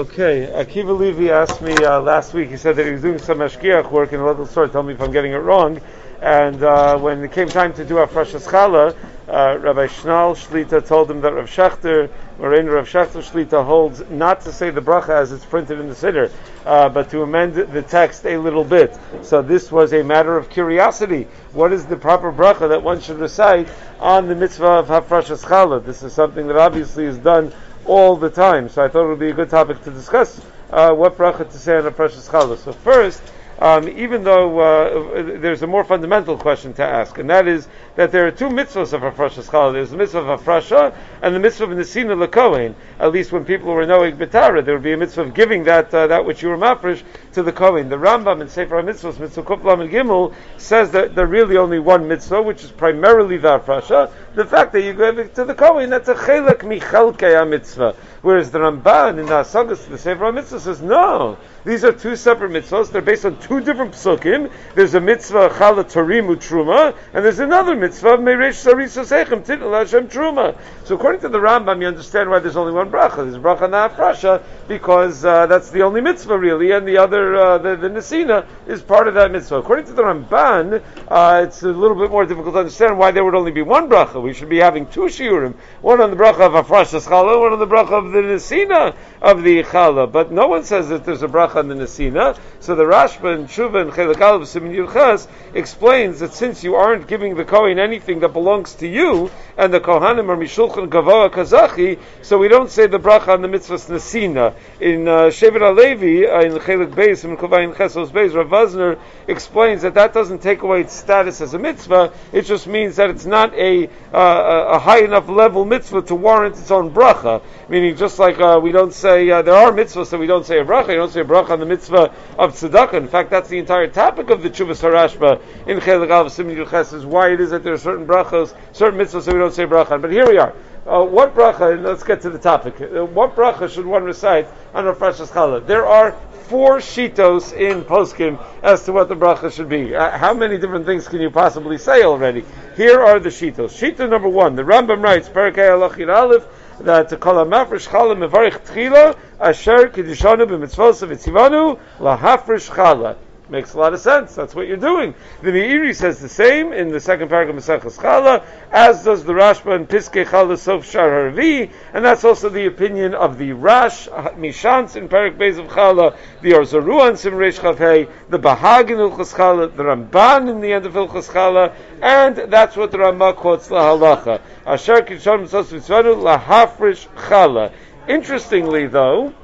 Okay, Akiva Levy asked me uh, last week. He said that he was doing some mashgiach work in a local store. Tell me if I'm getting it wrong. And uh, when it came time to do Afresh Chala, uh, Rabbi Schnall Shlita told him that Rav Shachter, Moraine Rav Shachter Shlita holds not to say the bracha as it's printed in the Siddur, uh, but to amend the text a little bit. So this was a matter of curiosity. What is the proper bracha that one should recite on the mitzvah of Hafresh Chala? This is something that obviously is done all the time. So I thought it would be a good topic to discuss uh, what bracha to say on hafrashas challah. So first, um, even though uh, there's a more fundamental question to ask, and that is that there are two mitzvahs of Hafrasha Chala. There's the mitzvah of Hafrasha and the mitzvah of Nesina Lekohen. At least when people were knowing Betara, there would be a mitzvah of giving that uh, that which you were mafresh to the Kohen. The Rambam in Sefer HaMitzvahs, Mitzvah Kuflam and Gimel, says that there's really only one mitzvah, which is primarily the Hafrasha. The fact that you give it to the Kohen, that's a chelak michalkei mitzvah. Whereas the Ramban in the Asagas, the Sefer HaMitzvah says, no, these are two separate mitzvahs. They're based on two different psukim. There's a mitzvah chala tarimu truma, and there's another mitzvah meresh sarisa sechem titl Hashem truma. So according to the Rambam, you understand why there's only one bracha. There's bracha na'afrasha because uh, that's the only mitzvah really, and the other uh, the, the nesina is part of that mitzvah. According to the Ramban, uh, it's a little bit more difficult to understand why there would only be one bracha. We should be having two shiurim, one on the bracha of afrasha chala, one on the bracha of the nesina of the chala. But no one says that there's a bracha on the nesina. So the Rashba and Shuva and Aleph Simin Yurchas explains that since you aren't giving the Kohen anything that belongs to you, and the Kohanim are Mishulchan Gavoa Kazachi, so we don't say the bracha on the mitzvahs nesina. In uh, Shevet HaLevi, uh, in Chelak Beis, in Kovayin Chesos Beis, Rav Wosner explains that that doesn't take away its status as a mitzvah, it just means that it's not a, uh, a high enough level mitzvah to warrant its own bracha. Meaning, just like uh, we don't say, uh, there are mitzvahs that we don't say a bracha, you don't say a bracha on the mitzvah of tzedakah. In fact, that's the entire topic of the Chuvas Harashba in Chelik Simin Yuches is why it is that there are certain brachos, certain mitzvahs that we don't say bracha. But here we are. Uh, what bracha? And let's get to the topic. Uh, what bracha should one recite on a challah? There are four shitos in poskim as to what the bracha should be. Uh, how many different things can you possibly say already? Here are the shitos. Shita number one. The Rambam writes, Parakei Alachir Aleph that kol mafresh chala mevarich tchila asher kedishanu b'mitzvos of itzivanu lahafresh chala. Makes a lot of sense. That's what you're doing. The Meiri says the same in the second paragraph of Maseches Chala, as does the Rashba and Piskei Chala Sof Shar Harvi, and that's also the opinion of the Rash Mishantz in Parak Beis of Chala, the Orzaruan Simreish Chavhei, the Bahag in Ilchas Chala, the Ramban in the end of Ilchas Chala, and that's what the Ramah quotes the Halacha. Asher Kishon Lahafrish Chala. Interestingly, though,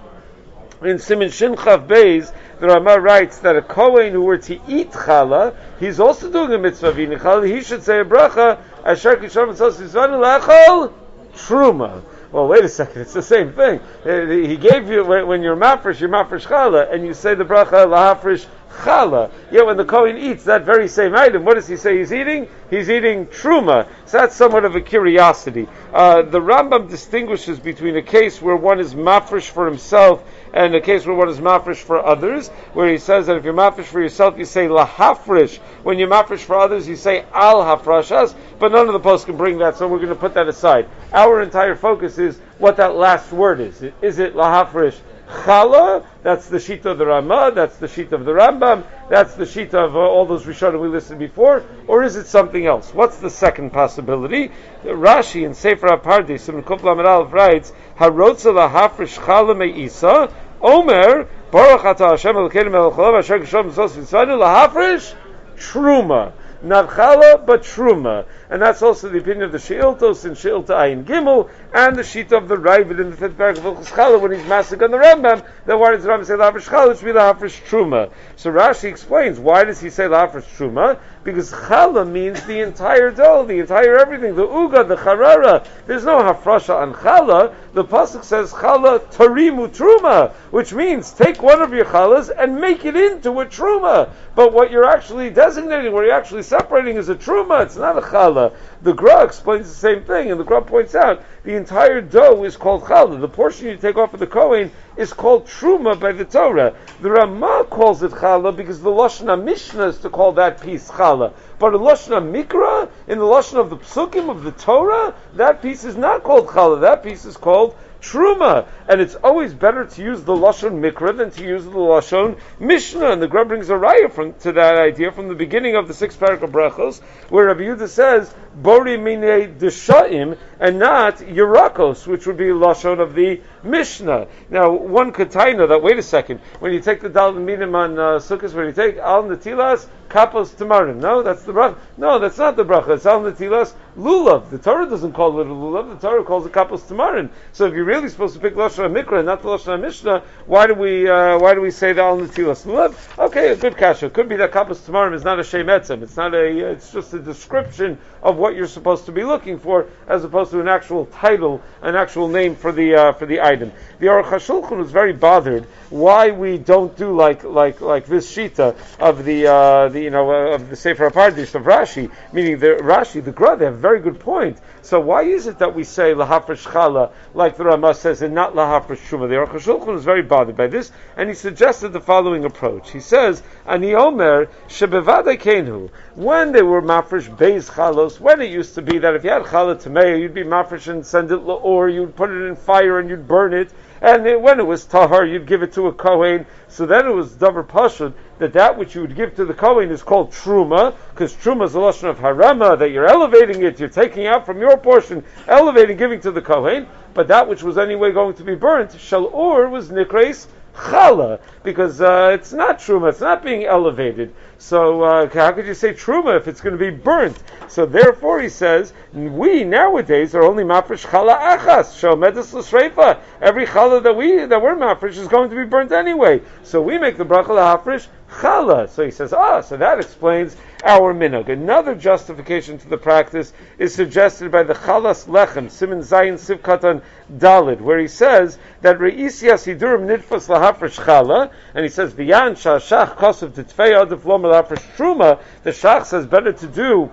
in Simon Shinchav Beis, the Rama writes that a Kohen who were to eat challah, he's also doing a mitzvah of eating he should say a bracha, Asher Kishon Lachol Truma. Well, wait a second. It's the same thing. Uh, he gave you when you're mafresh, you're mafresh challah, and you say the bracha lahafresh challah. Yet when the Kohen eats that very same item, what does he say he's eating? He's eating truma. So that's somewhat of a curiosity. Uh, the Rambam distinguishes between a case where one is mafresh for himself and a case where one is mafresh for others, where he says that if you're mafresh for yourself, you say lahafresh. When you're mafresh for others, you say al hafrashas. But none of the posts can bring that, so we're going to put that aside. Our entire focus is what that last word is. Is it lahafresh? Chala, that's the sheet of the Ramah, that's the sheet of the Rambam, that's the sheet of uh, all those Rishonim we listed before, or is it something else? What's the second possibility? Rashi in Sefer HaPardis, Simon Kuflam Aleph writes, Harotza lahafresh chala me'isa, Omer, Baruch Ata Hashem Elokeinu Melech Asher Kishom Mitzvos Mitzvanu lahafresh truma not chala, but truma. And that's also the opinion of the Sheiltos in Sheilta Ayin Gimel, and the sheet of the Raavad in the fifth paragraph of Chala when he's massacred on the Rambam, that why does the Rambam say Lafresh Chala? It should be Lafresh Truma. So Rashi explains, why does he say Lafresh Truma? Because Chala means the entire dough, the entire everything, the Uga, the Charara. There's no Hafrasha on Chala. The Pasuk says Chala Tarimu Truma, which means take one of your Chalas and make it into a Truma. But what you're actually designating, what you're actually separating is a Truma, it's not a Chala. The Gra explains the same thing, and the Gra points out the entire dough is called challah. The portion you take off of the Kohen is called truma by the Torah. The Ramah calls it challah because the Lashon Mishnah is to call that piece challah. But in Lashon Mikra, in the Lashon of the Psukim of the Torah, that piece is not called challah. That piece is called truma, and it's always better to use the lashon mikra than to use the lashon mishnah. And the Gra brings a raya from to that idea from the beginning of the sixth parak of brachos, where Rabbi Yehuda says bori mine deshaim and not yerakos, which would be lashon of the mishnah. Now, one could know that. Wait a second, when you take the dal minim on uh, sukkahs, when you take al natilas kapos tamarim, no, that's the bracha. No, that's not the bracha. It's al natilas lulav. The Torah doesn't call it a lulav. The Torah calls it kapos tamarim. So if you're really supposed to pick lashon mikra, not the lashon mishnah, why do we uh, why do we say the al natilas lulav? Okay, a good kasha. Could be that kapos tamarim is not a shem etzem. It's not a. It's just a description of what you're supposed to be looking for, as opposed to an actual title, an actual name for the uh, for the item. The Aruch HaShulchan was very bothered why we don't do like like like this shita of the uh, the you know uh, of the Sefer Apardish of Rashi, meaning the Rashi, the Gra, they have a very good point. So why is it that we say lahafresh chala like the Rama says and not lahafresh shuma? The Aruch was very bothered by this, and he suggested the following approach. He says, "Ani omer shebevadei kenu." When they were mafresh beis chalos, when it used to be that if you had chala tamei, you'd be mafresh and send it or you'd put it in fire and you'd burn it and it, when it was tahar, you'd give it to a kohen. So then it was davar pashut that that which you would give to the kohen is called truma, because truma is a lashon of harama that you're elevating it, you're taking out from your portion, elevating, giving to the kohen. But that which was anyway going to be burnt, shalur was nikres chala, because uh, it's not truma, it's not being elevated. So uh, how could you say truma if it's going to be burnt? So therefore, he says we nowadays are only mafresh chala achas shomedes l'shreifa. Every chala that we that we're mafresh is going to be burnt anyway. So we make the bracha la'afresh chala. So he says, ah, so that explains our minog. Another justification to the practice is suggested by the Chalas Lechem, Simon Zayin Sivkatan Dalid, where he says that Reisias Hidurim Nitfas Lahafresh Chala, and he says, Biyan Shashach Kosev Titfei Adif Lom Lahafresh Truma, the Shach says better to do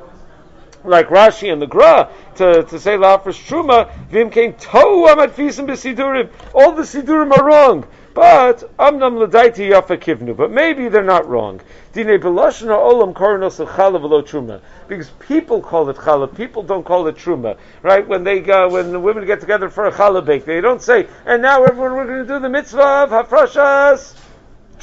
like Rashi and the Gra, to, to say La'afresh Truma, Vim came Tohu Amad Fisim B'Sidurim. All the Sidurim are wrong. But amnam l'daiti yafa kivnu. But maybe they're not wrong. Dine belashna olam koronos chala v'lo truma. Because people call it chala, people don't call it truma, right? When they go, when the women get together for a chala bake, they don't say, and now everyone we're going to do the mitzvah of hafrashas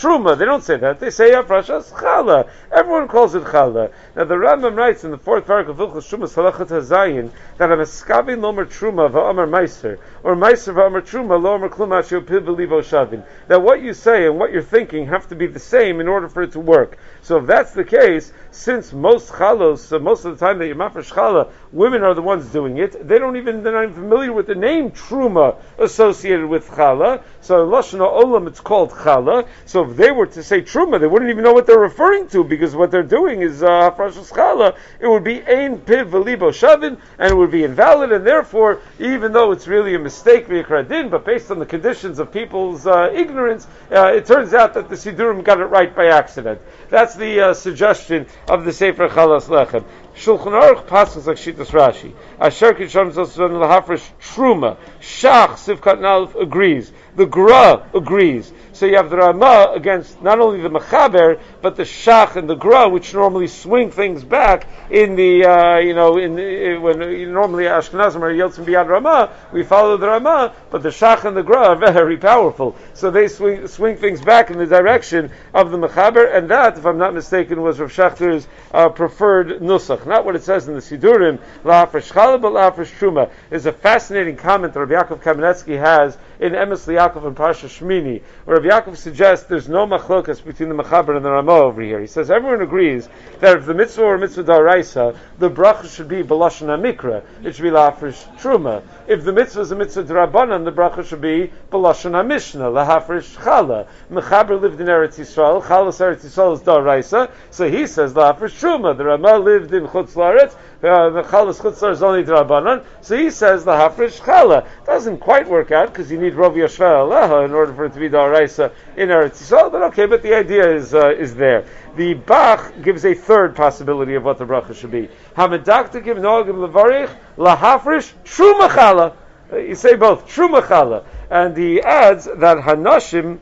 truma. They don't say that. They say Afrashas Chala. Everyone calls it Chala. Now the Rambam writes in the fourth paragraph of Hilchos Truma Salachat Hazayin that a Meskabi Lomer Truma va'Amar Meiser or Meiser va'Amar Truma Lomer Klumash Yopil Belivo Shavin. That what you say and what you're thinking have to be the same in order for it to work. So if that's the case, since most chalos, most of the time that you're mafresh chala, women are the ones doing it. They don't even they're not even familiar with the name truma associated with chala. So in lashon olam, it's called chala. So if they were to say truma, they wouldn't even know what they're referring to because what they're doing is uh, chala. It would be ein piv velibo shavin, and it would be invalid. And therefore, even though it's really a mistake v'yikradin, but based on the conditions of people's uh, ignorance, uh, it turns out that the sidurim got it right by accident. That's the uh, suggestion of the Sefer Chalas Lechem. Shulchan Aruch passes like Shitas Rashi. Asher Kishon Zosan Lahafresh Truma. Shach Sivkat Nalf agrees. The Gra agrees. So you have the Rama against not only the Mechaber, but the Shach and the Gra, which normally swing things back in the, uh, you know, in the, when normally Ashkenazim are Yotzim Biyad Rama, we follow the Rama, but the Shach and the Gra are very powerful. So they swing, swing things back in the direction of the Mechaber, and that, if I'm not mistaken, was Rav Shachter's uh, preferred Nusach. Not what it says in the Sidurim, La'afresh Chalab, La'afresh Truma. is a fascinating comment that Rabbi Yaakov Kamenetsky has in Emes Yaakov and Parsha Shmini, where Rabbi Yaakov suggests there's no machlokas between the Mechaber and the Ramah over here. He says everyone agrees that if the mitzvah or mitzvah daraisa, the bracha should be balashon mikra. It should be la'afrish truma. If the mitzvah is a mitzvah drabanan, the bracha should be balashon mishnah lahafrish chala. Mechaber lived in Eretz Yisrael. Chalas Eretz Yisrael is daraisa, so he says la'afrish truma. The Rama lived in Chutz Laretz. Uh, the chalas chutzlar is only drabanan, so he says the hafresh chala doesn't quite work out because you need rov yashvel in order for it to be daraisa in Eretz Yisrael. But okay, but the idea is uh, is there. The Bach gives a third possibility of what the bracha should be. Hamedakta give noagim levarich lahafresh trumachala. Uh, you say both trumachala, and he adds that hanashim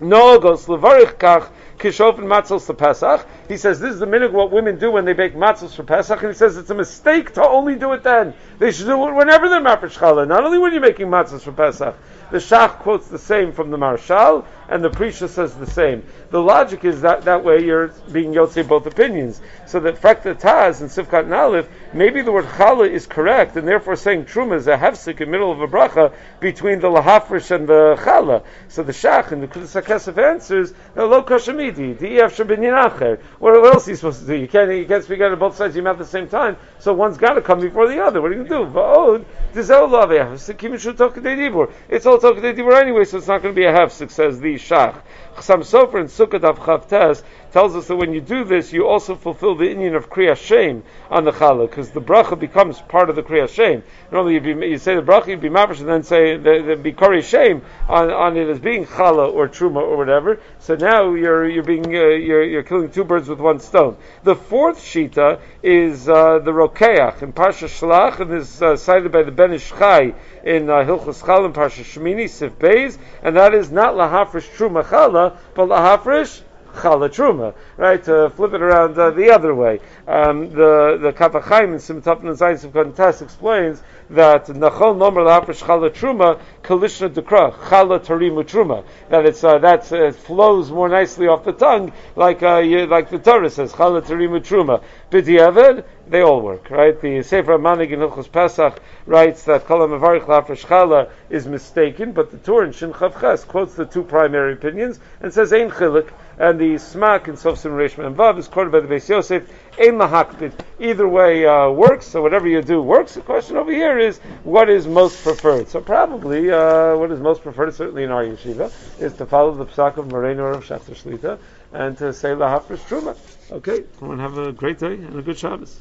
nogos levarich kach kishofen matzos to Pesach. He says this is the minute what women do when they bake matzos for Pesach, and he says it's a mistake to only do it then. They should do it whenever they're mapish challah, not only when you're making matzos for Pesach. The Shach quotes the same from the Maharshal, and the Prisha says the same. The logic is that that way you're being Yotzei both opinions. So that Frekta Taz and Sifkat Aleph, maybe the word Chala is correct, and therefore saying Truma is a hefsik in the middle of a bracha between the Lahafrish and the Chala. So the Shach and the Kudus answers, no, lo What else are you supposed to do? You can't, you can't speak out of both sides of your mouth at the same time, so one's got to come before the other. What are you going to do? Va'od, it's all Tokadei Dibur anyway, so it's not going to be a hefsik, says the Shach. Chassam Sofer and Sukkot of Chavtes tells us that when you do this, you also fulfill the Indian of Kriya Shem on the Challah, because the bracha becomes part of the Kriya Shem. Normally, you, you say the bracha, you'd be mafish, and then say the, the Bikari Shem on, on it as being Challah or Truma or whatever. So now you're you're being uh, you're, you're killing two birds with one stone. The fourth shita is uh, the Rokeach in Parsha Shlach, and is uh, cited by the Ben Ish Chai in uh, Hilchos Chal and Parsha Shemini Sif Beis, and that is not lahafresh true chala, but lahafresh chala truma, right? To flip it around uh, the other way. Um, the the Kaf HaChaim in Simtapin and Zayin Sivkon explains that nachol nomer lahafresh chala truma kalishna dekra chala tarimu truma. That it's uh, uh, flows more nicely off the tongue, like uh, you, like the Torah says chala tarimu truma. B'diavad they all work, right? The Sefer Manig in Hilchos Pesach writes that Kol HaMavarich Lafresh Chala is mistaken, but the Torah in Shin Chavches quotes the two primary opinions and says Ein Chilik, and the Smak in Sof Sim Reish Vav is quoted by the Beis Yosef, Ein Lahakbid. Either way uh, works, so whatever you do works. The question over here is what is most preferred. So probably uh, what is most preferred, certainly in our yeshiva, is to follow the Psak of Moreno of Shachter Shlita and to say Lahafresh Truma. Okay, everyone have a great day and a good Shabbos.